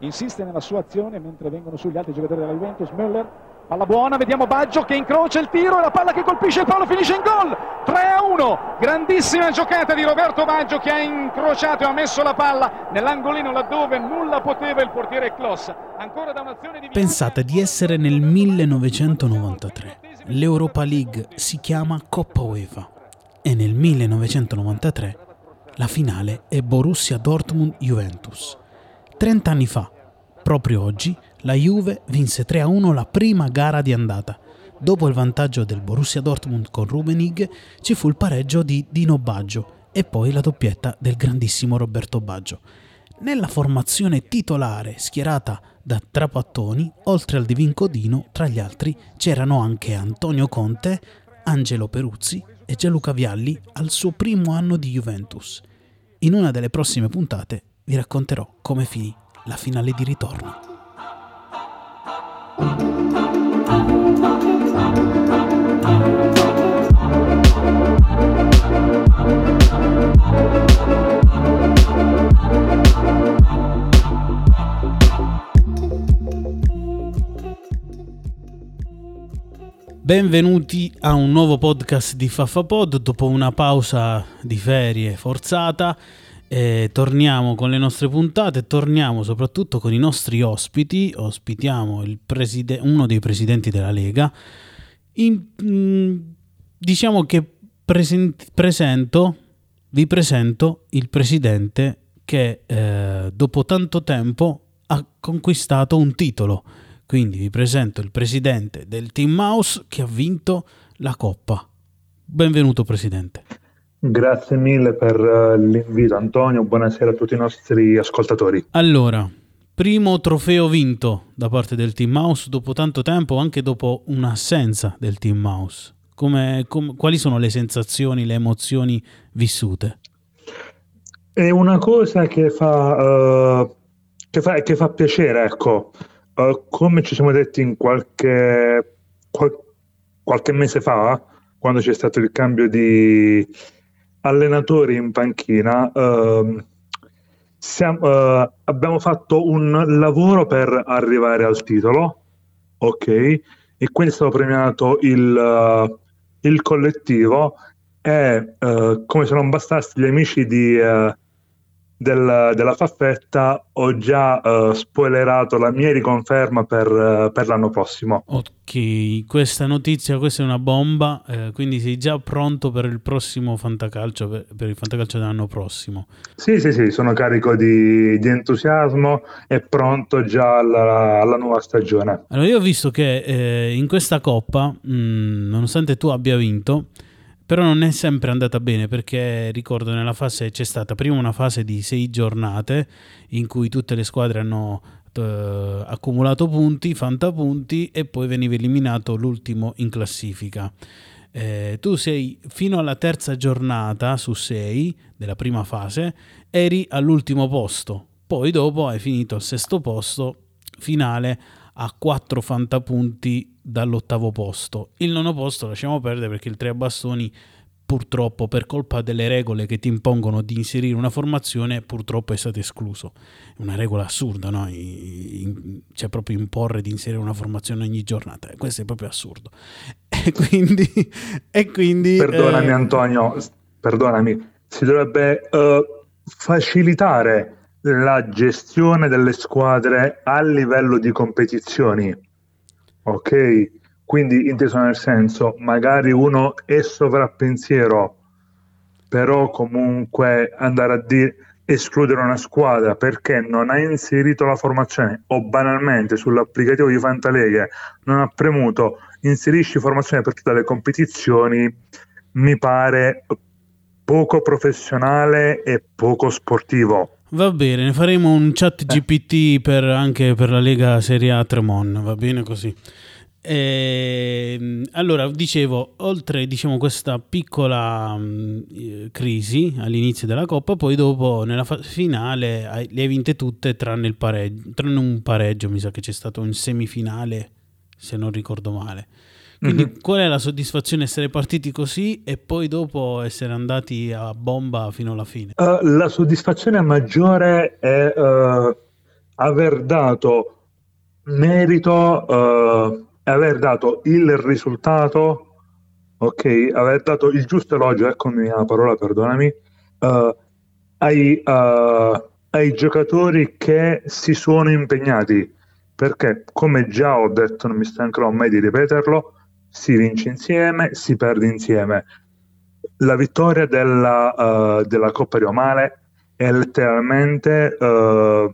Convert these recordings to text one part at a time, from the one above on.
insiste nella sua azione mentre vengono sugli altri giocatori della Juventus, Müller, palla buona, vediamo Baggio che incrocia il tiro e la palla che colpisce il palo finisce in gol, 3-1, grandissima giocata di Roberto Baggio che ha incrociato e ha messo la palla nell'angolino laddove nulla poteva il portiere Kloss, ancora da un'azione di... Pensate di essere nel 1993, l'Europa League si chiama Coppa UEFA. E nel 1993 la finale è Borussia Dortmund-Juventus. 30 anni fa, proprio oggi, la Juve vinse 3-1 la prima gara di andata. Dopo il vantaggio del Borussia Dortmund con Rubenig ci fu il pareggio di Dino Baggio e poi la doppietta del grandissimo Roberto Baggio. Nella formazione titolare schierata da Trapattoni, oltre al Divin Dino, tra gli altri c'erano anche Antonio Conte, Angelo Peruzzi e Gianluca Vialli al suo primo anno di Juventus. In una delle prossime puntate vi racconterò come finì la finale di ritorno. Benvenuti a un nuovo podcast di Faffapod dopo una pausa di ferie forzata eh, torniamo con le nostre puntate, torniamo soprattutto con i nostri ospiti. Ospitiamo preside- uno dei presidenti della Lega. In, mm, diciamo che present- presento, vi presento il presidente che eh, dopo tanto tempo ha conquistato un titolo. Quindi vi presento il presidente del Team Mouse che ha vinto la Coppa. Benvenuto presidente. Grazie mille per eh, l'invito Antonio, buonasera a tutti i nostri ascoltatori. Allora, primo trofeo vinto da parte del Team Mouse dopo tanto tempo, anche dopo un'assenza del Team Mouse. Come, com, quali sono le sensazioni, le emozioni vissute? È una cosa che fa, uh, che fa, che fa piacere, ecco. Uh, come ci siamo detti in qualche, qual, qualche mese fa, quando c'è stato il cambio di, allenatori in panchina, uh, siamo, uh, abbiamo fatto un lavoro per arrivare al titolo, ok? E quindi è stato premiato il, uh, il collettivo e eh, come se non bastasse gli amici di del, della faffetta ho già uh, spoilerato la mia riconferma per, uh, per, l'anno prossimo. Ok, questa notizia, questa è una bomba, eh, quindi sei già pronto per il prossimo fantacalcio, per, per, il fantacalcio dell'anno prossimo. Sì, sì, sì, sono carico di, di entusiasmo e pronto già alla, alla, nuova stagione. Allora, io ho visto che eh, in questa coppa, mh, mm, nonostante tu abbia vinto, però non è sempre andata bene perché ricordo nella fase c'è stata prima una fase di sei giornate in cui tutte le squadre hanno eh, accumulato punti, fantapunti e poi veniva eliminato l'ultimo in classifica. Eh, tu sei fino alla terza giornata su sei della prima fase, eri all'ultimo posto, poi dopo hai finito al sesto posto finale a 4 fantapunti dall'ottavo posto. Il nono posto lasciamo perdere perché il 3 a bastoni purtroppo per colpa delle regole che ti impongono di inserire una formazione purtroppo è stato escluso. È una regola assurda, no? C'è proprio imporre di inserire una formazione ogni giornata. Questo è proprio assurdo. E quindi... E quindi perdonami eh... Antonio, perdonami, si dovrebbe uh, facilitare la gestione delle squadre a livello di competizioni. Ok? Quindi inteso nel senso, magari uno è sovrappensiero, però comunque andare a dire escludere una squadra perché non ha inserito la formazione o banalmente sull'applicativo di Fantaleghe non ha premuto inserisci formazione per tutte le competizioni mi pare poco professionale e poco sportivo Va bene, ne faremo un chat GPT per, anche per la Lega Serie A Tremon, va bene così. E, ehm, allora, dicevo, oltre diciamo, questa piccola mh, mm, crisi all'inizio della Coppa, poi dopo nella finale hai, le hai vinte tutte tranne, il pareggio, tranne un pareggio, mi sa che c'è stato un semifinale, se non ricordo male. Quindi mm-hmm. qual è la soddisfazione essere partiti così e poi dopo essere andati a bomba fino alla fine? Uh, la soddisfazione maggiore è uh, aver dato merito, uh, aver dato il risultato, ok, aver dato il giusto elogio, eccomi la parola, perdonami, uh, ai, uh, ai giocatori che si sono impegnati, perché come già ho detto, non mi stancherò mai di ripeterlo, si vince insieme, si perde insieme. La vittoria della, uh, della Coppa Riomale è letteralmente uh,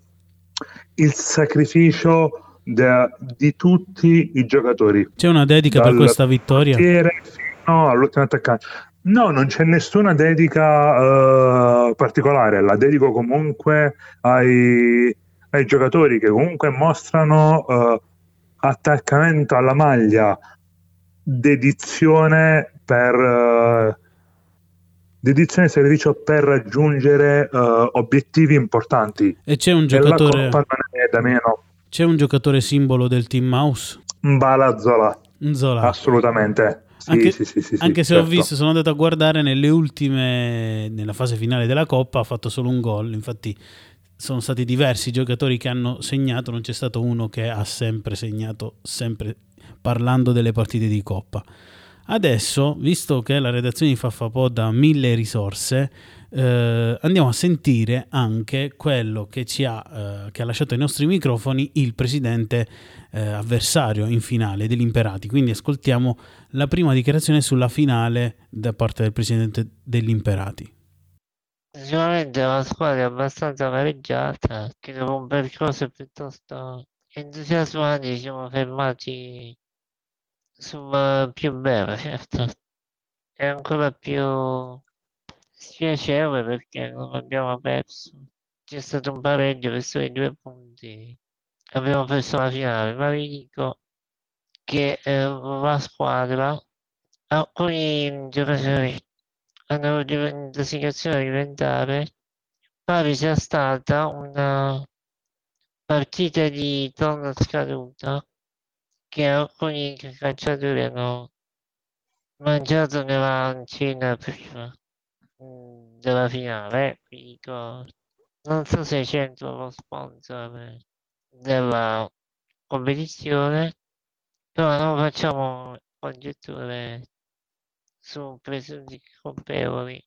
il sacrificio de, di tutti i giocatori. C'è una dedica per questa vittoria? Fino all'ultimo attaccante. No, non c'è nessuna dedica uh, particolare, la dedico comunque ai, ai giocatori che comunque mostrano attaccamento alla maglia, dedizione per uh, dedizione e servizio per raggiungere obiettivi importanti. E c'è un giocatore C'è un giocatore simbolo del team Mouse? Mbala Zola. Zola. Assolutamente anche, sì, sì, sì, anche se certo. ho visto, sono andato a guardare nelle ultime, nella fase finale della Coppa, ha fatto solo un gol, infatti sono stati diversi giocatori che hanno segnato, non c'è stato uno che ha sempre segnato, sempre parlando delle partite di Coppa. Adesso, visto che la redazione di Faffapod ha mille risorse, eh, andiamo a sentire anche quello che, ha, eh, che ha lasciato ai nostri microfoni il presidente eh, avversario in finale degli Imperati. Quindi ascoltiamo la prima dichiarazione sulla finale da parte del presidente degli Imperati. Sicuramente la squadra è abbastanza pareggiata, che dopo un percorso piuttosto entusiasmante ci siamo fermati sul più bello, certo. È ancora più spiacevole perché non abbiamo perso. C'è stato un pareggio per soli due punti. Abbiamo perso la finale, ma vi dico che eh, la squadra, alcuni giocatori hanno la a diventare pare sia stata una partita di tonno scaduta che alcuni calciatori hanno mangiato nella cena prima mm, della finale. Dico, non so se c'entra lo sponsor della competizione, però non facciamo congetture su presunti colpevoli.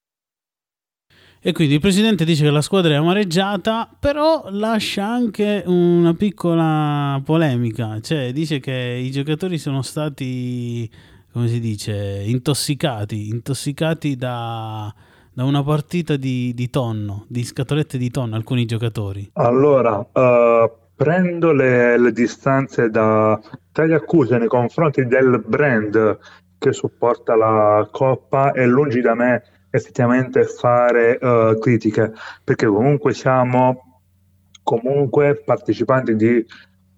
E quindi il presidente dice che la squadra è amareggiata, però lascia anche una piccola polemica, cioè dice che i giocatori sono stati, come si dice, intossicati, intossicati da, da una partita di, di, tonno, di scatolette di tonno, alcuni giocatori. Allora, uh, prendo le, le distanze da, dalle accuse nei confronti del brand che supporta la Coppa e lungi da me effettivamente fare uh, critiche, perché comunque siamo comunque partecipanti di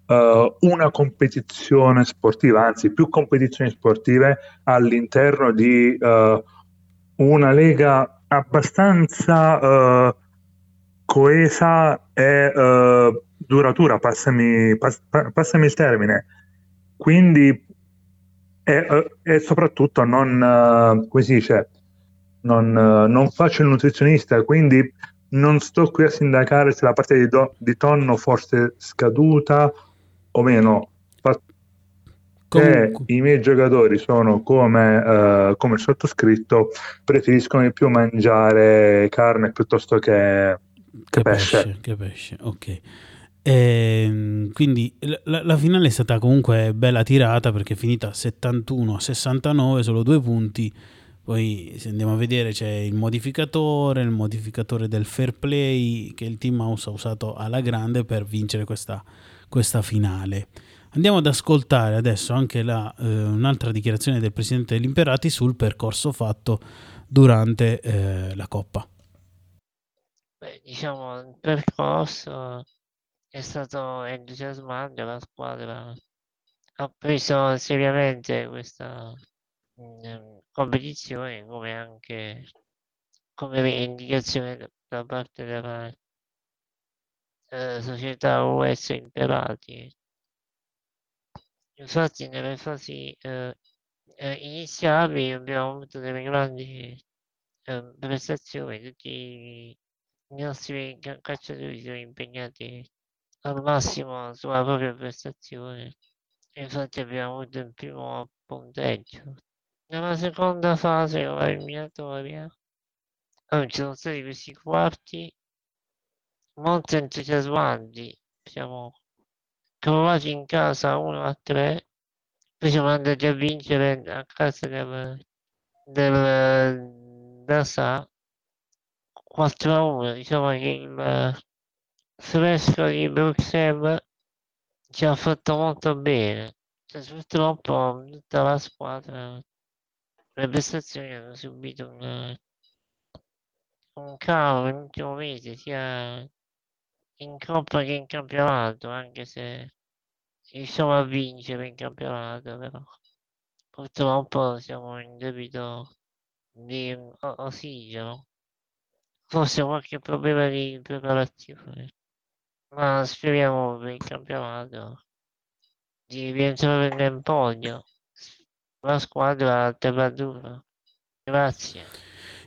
uh, una competizione sportiva, anzi più competizioni sportive all'interno di uh, una lega abbastanza coesa e duratura, passami, pass- passami il termine. Quindi e, soprattutto non, come si dice, non, non, faccio il nutrizionista, quindi non sto qui a sindacare se la parte di, do, di tonno fosse scaduta o meno. Se i miei giocatori sono come, uh, come il sottoscritto, preferiscono di più mangiare carne piuttosto che, che, che pesce. pesce. Che pesce, ok. E, ehm, quindi la, la, finale è stata comunque bella tirata perché è finita 71 a 69, solo due punti. Poi se andiamo a vedere c'è il modificatore, il modificatore del fair play che il team house ha usato alla grande per vincere questa, questa finale. Andiamo ad ascoltare adesso anche la, eh, un'altra dichiarazione del presidente degli Imperati sul percorso fatto durante eh, la Coppa. Beh, diciamo, il percorso è stato entusiasmante, la squadra ha preso seriamente questa mm, competizione come anche come indicazione da parte della eh, società US Imperati. Infatti nelle fasi eh, eh, iniziali abbiamo avuto delle grandi eh, prestazioni, tutti i nostri calciatori sono impegnati al massimo sulla propria prestazione. Infatti abbiamo avuto il primo punteggio. Nella seconda fase o eliminatoria oh, ci sono stati questi quarti molto entusiasmanti. Siamo trovati in casa 1 a 3, poi siamo andati a vincere a casa del, del da Sa 4 a 1. Diciamo che il fresco di Bruxelles ci ha fatto molto bene. Cioè, purtroppo tutta la squadra, le prestazioni hanno subito un, un calo nell'ultimo mese, sia in Coppa che in campionato, anche se riusciamo a vincere in campionato, però purtroppo siamo in debito di ossigeno. Forse qualche problema di preparazione, ma speriamo per il campionato di rientrare nel podio. La squadra dura. Grazie.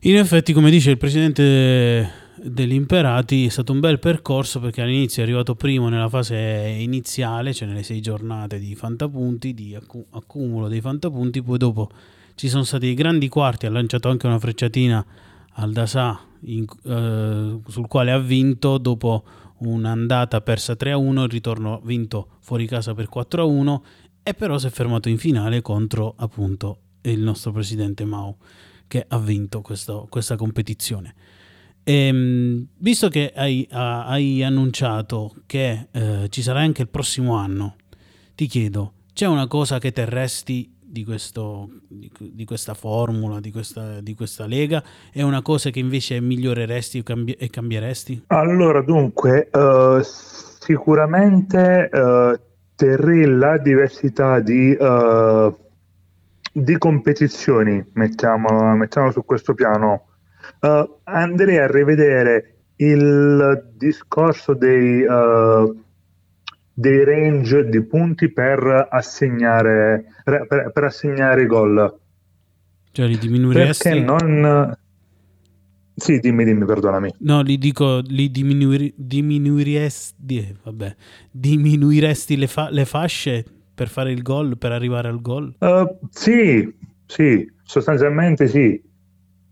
In effetti, come dice il presidente degli Imperati è stato un bel percorso perché all'inizio è arrivato primo nella fase iniziale, cioè nelle sei giornate di fantapunti, di accu- accumulo dei fantapunti, poi dopo ci sono stati grandi quarti, ha lanciato anche una frecciatina al Dasa in, eh, sul quale ha vinto dopo un'andata persa 3-1, il ritorno vinto fuori casa per 4-1 e però si è fermato in finale contro appunto il nostro presidente Mao che ha vinto questo, questa competizione. E, ehm, visto che hai, hai annunciato che eh, ci sarà anche il prossimo anno, ti chiedo, c'è una cosa che terresti di, questo, di, di questa formula, di questa, di questa, lega, e una cosa che invece miglioreresti cambi- e cambieresti? Allora, dunque, uh, sicuramente uh, terrei la diversità di, uh, di competizioni, mettiamolo, mettiamolo su questo piano Uh, andrei a rivedere il discorso dei, uh, dei range di punti per assegnare, per, per assegnare i gol. Cioè li diminuiresti? Perché non... Sì, dimmi, dimmi, perdonami. No, li dico, li diminuir, diminuiresti, vabbè, diminuiresti le, fa- le, fasce per fare il gol, per arrivare al gol? Uh, sì, sì, sostanzialmente sì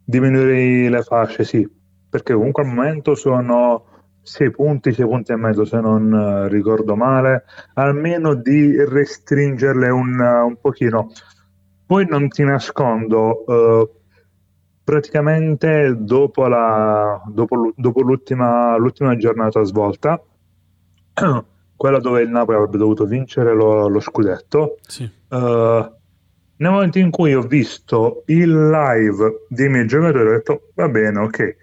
diminuire le fasce, sì, perché comunque al momento sono 6 punti, 6 punti e mezzo se non uh, ricordo male, almeno di restringerle un, un pochino. Poi non ti nascondo, uh, praticamente dopo, la, dopo, dopo l'ultima, l'ultima, giornata svolta, quella dove il Napoli avrebbe dovuto vincere lo, lo scudetto, sì. Nel momento in cui ho visto il live dei miei giocatori, ho detto va bene, ok,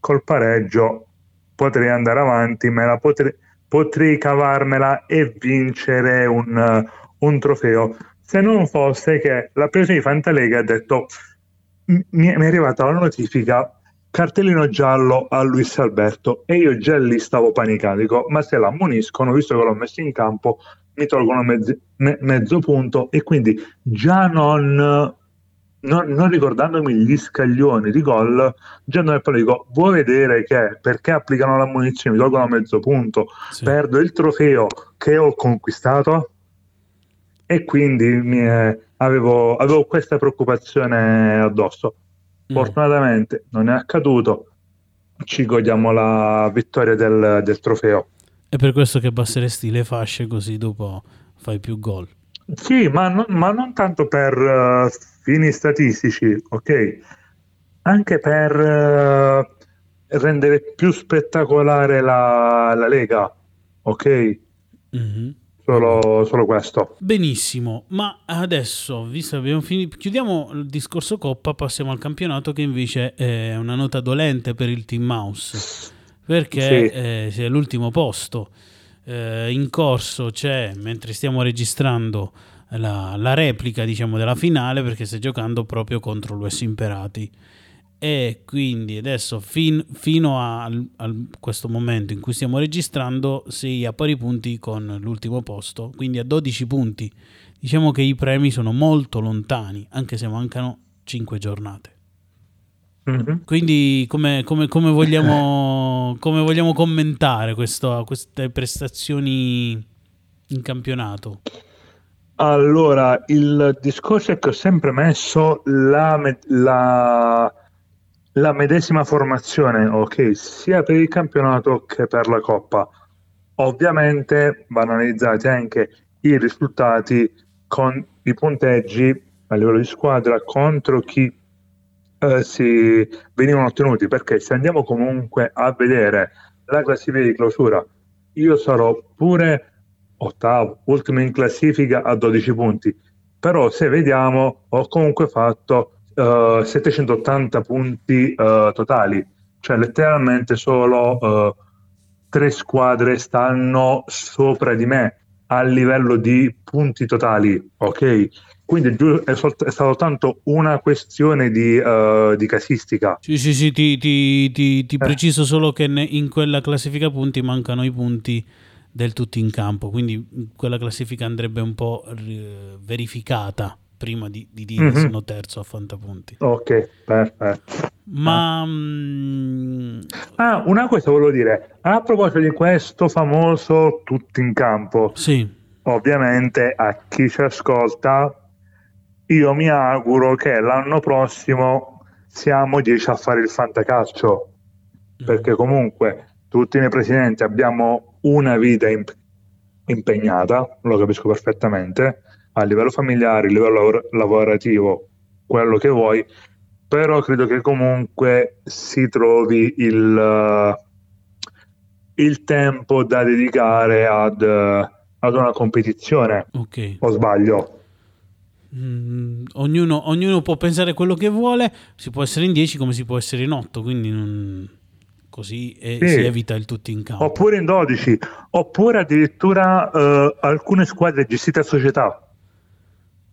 col pareggio potrei andare avanti, me la potrei, potrei cavarmela e vincere un, un trofeo. Se non fosse che la presa di Fantalega ha detto mi, mi è arrivata la notifica cartellino giallo a Luis Alberto e io già lì stavo panicando, dico ma se l'ammoniscono, visto che l'ho messo in campo, mi tolgono mezzo, me, mezzo punto. E quindi già non, non, non, ricordandomi gli scaglioni di gol, già non è poi dico, vuoi vedere che perché applicano la munizione mi tolgono mezzo punto, sì. perdo il trofeo che ho conquistato? E quindi è, avevo, avevo, questa preoccupazione addosso. Mm. Fortunatamente non è accaduto, ci godiamo la vittoria del, del trofeo. È per questo che abbasseresti le fasce così dopo fai più gol. Sì, ma, non, ma non tanto per uh, fini statistici, ok? Anche per uh, rendere più spettacolare la, la Lega, ok? Mm-hmm. Solo, solo, questo. Benissimo, ma adesso, visto che abbiamo finito, chiudiamo il discorso Coppa, passiamo al campionato che invece è una nota dolente per il Team Mouse perché sì. eh, è all'ultimo posto. Eh, in corso c'è, mentre stiamo registrando, la, la, replica diciamo, della finale perché stai giocando proprio contro l'US Imperati. E quindi adesso fin, fino a, a, questo momento in cui stiamo registrando sei a pari punti con l'ultimo posto, quindi a 12 punti. Diciamo che i premi sono molto lontani, anche se mancano 5 giornate. Mhm. Quindi come, come- come vogliamo, come vogliamo commentare questo- queste prestazioni in campionato? Allora, il discorso è che ho sempre messo la, la- la medesima formazione, ok, sia per il campionato che per la Coppa. Ovviamente vanno analizzati anche i risultati con i punteggi a livello di squadra contro chi eh, si venivano ottenuti, perché se andiamo comunque a vedere la classifica di clausura, io sarò pure ottavo, ultimo in classifica a 12 punti, però se vediamo ho comunque fatto eh, 780 punti eh, totali, cioè letteralmente solo eh, tre squadre stanno sopra di me a livello di punti totali, ok? Quindi è sol- è stato tanto una questione di, eh, di casistica. Sì, sì, sì, ti, ti- ti- Eh. ti preciso solo che ne- in quella classifica punti mancano i punti del tutti in campo, quindi quella classifica andrebbe un po' eh, verificata prima di, di dire Mhm. sono terzo a fantapunti. Ok, perfetto. Ma mm, Ah, una cosa volevo dire, a proposito di questo famoso tutti in campo, sì, ovviamente a chi ci ascolta, io mi auguro che l'anno prossimo siamo 10 a fare il fantacalcio, perché comunque tutti noi presidenti abbiamo una vita imp- impegnata, lo capisco perfettamente, a livello familiare, a livello lavor- lavorativo, quello che vuoi, però credo che comunque si trovi il, il tempo da dedicare ad, ad una competizione, ok. o sbaglio? Mm, ognuno, ognuno può pensare quello che vuole, si può essere in 10 come si può essere in 8, quindi non- così e Sì. si evita il tutti in campo. Oppure in 12, oppure addirittura eh, alcune squadre gestite a società,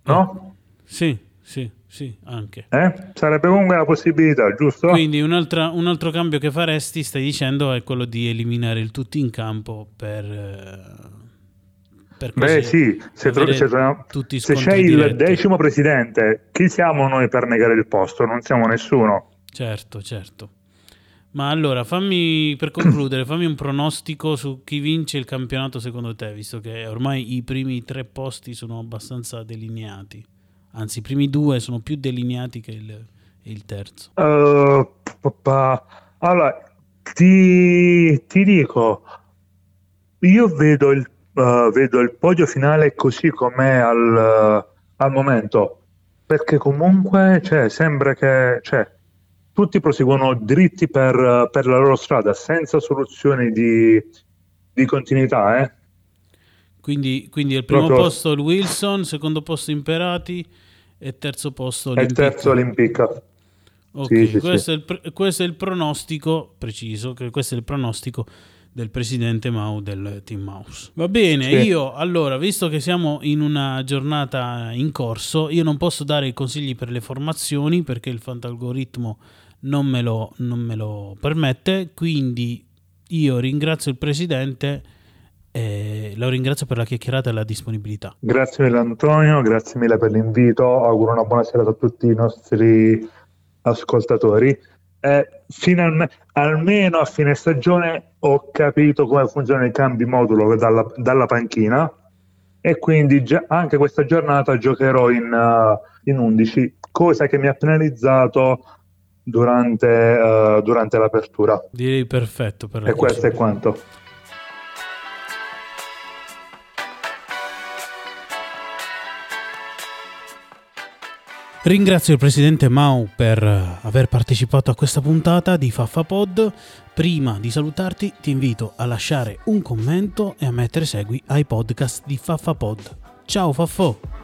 no? Sì, sì, sì, anche. Eh? Sarebbe comunque una possibilità, giusto? Quindi un'altra- un altro cambio che faresti, stai dicendo, è quello di eliminare il tutti in campo per... eh, per Beh sì, se, tro- se i se c'è il diretti. decimo presidente, chi siamo noi per negare il posto? Non siamo nessuno. Certo, certo. Ma allora, fammi, per concludere, fammi un pronostico su chi vince il campionato secondo te, visto che ormai i primi tre posti sono abbastanza delineati. Anzi, i primi due sono più delineati che il, il terzo. Eh, papà, allora, ti, ti dico, io vedo il, eh, vedo il podio finale così com'è al, al momento, perché comunque cioè, sembra che cioè, tutti proseguono dritti per, per la loro strada, senza soluzioni di, di continuità, eh. Quindi, quindi al primo Proprio- posto il Wilson, secondo posto Imperati e terzo posto E il Olympique. terzo Olimpica. Ok, Sì, sì, questo, È il, questo è il pronostico preciso, che questo è il pronostico del presidente Mau del Team Mouse. Va bene, Sì. io allora, visto che siamo in una giornata in corso, io non posso dare i consigli per le formazioni perché il fantalgoritmo non me lo, non me lo permette, quindi io ringrazio il presidente e lo ringrazio per la chiacchierata e la disponibilità. Grazie mille Antonio, grazie mille per l'invito, auguro una buona serata a tutti i nostri ascoltatori. E finalmente, almeno a fine stagione ho capito come funzionano i cambi modulo dalla, dalla panchina e quindi anche questa giornata giocherò in, eh, in 11, cosa che mi ha penalizzato durante, eh, durante l'apertura. Direi perfetto per la E questo è quanto. Ringrazio il presidente Mau per eh, aver partecipato a questa puntata di FaffaPod. Prima di salutarti ti invito a lasciare un commento e a mettere segui ai podcast di FaffaPod. Ciao Faffo!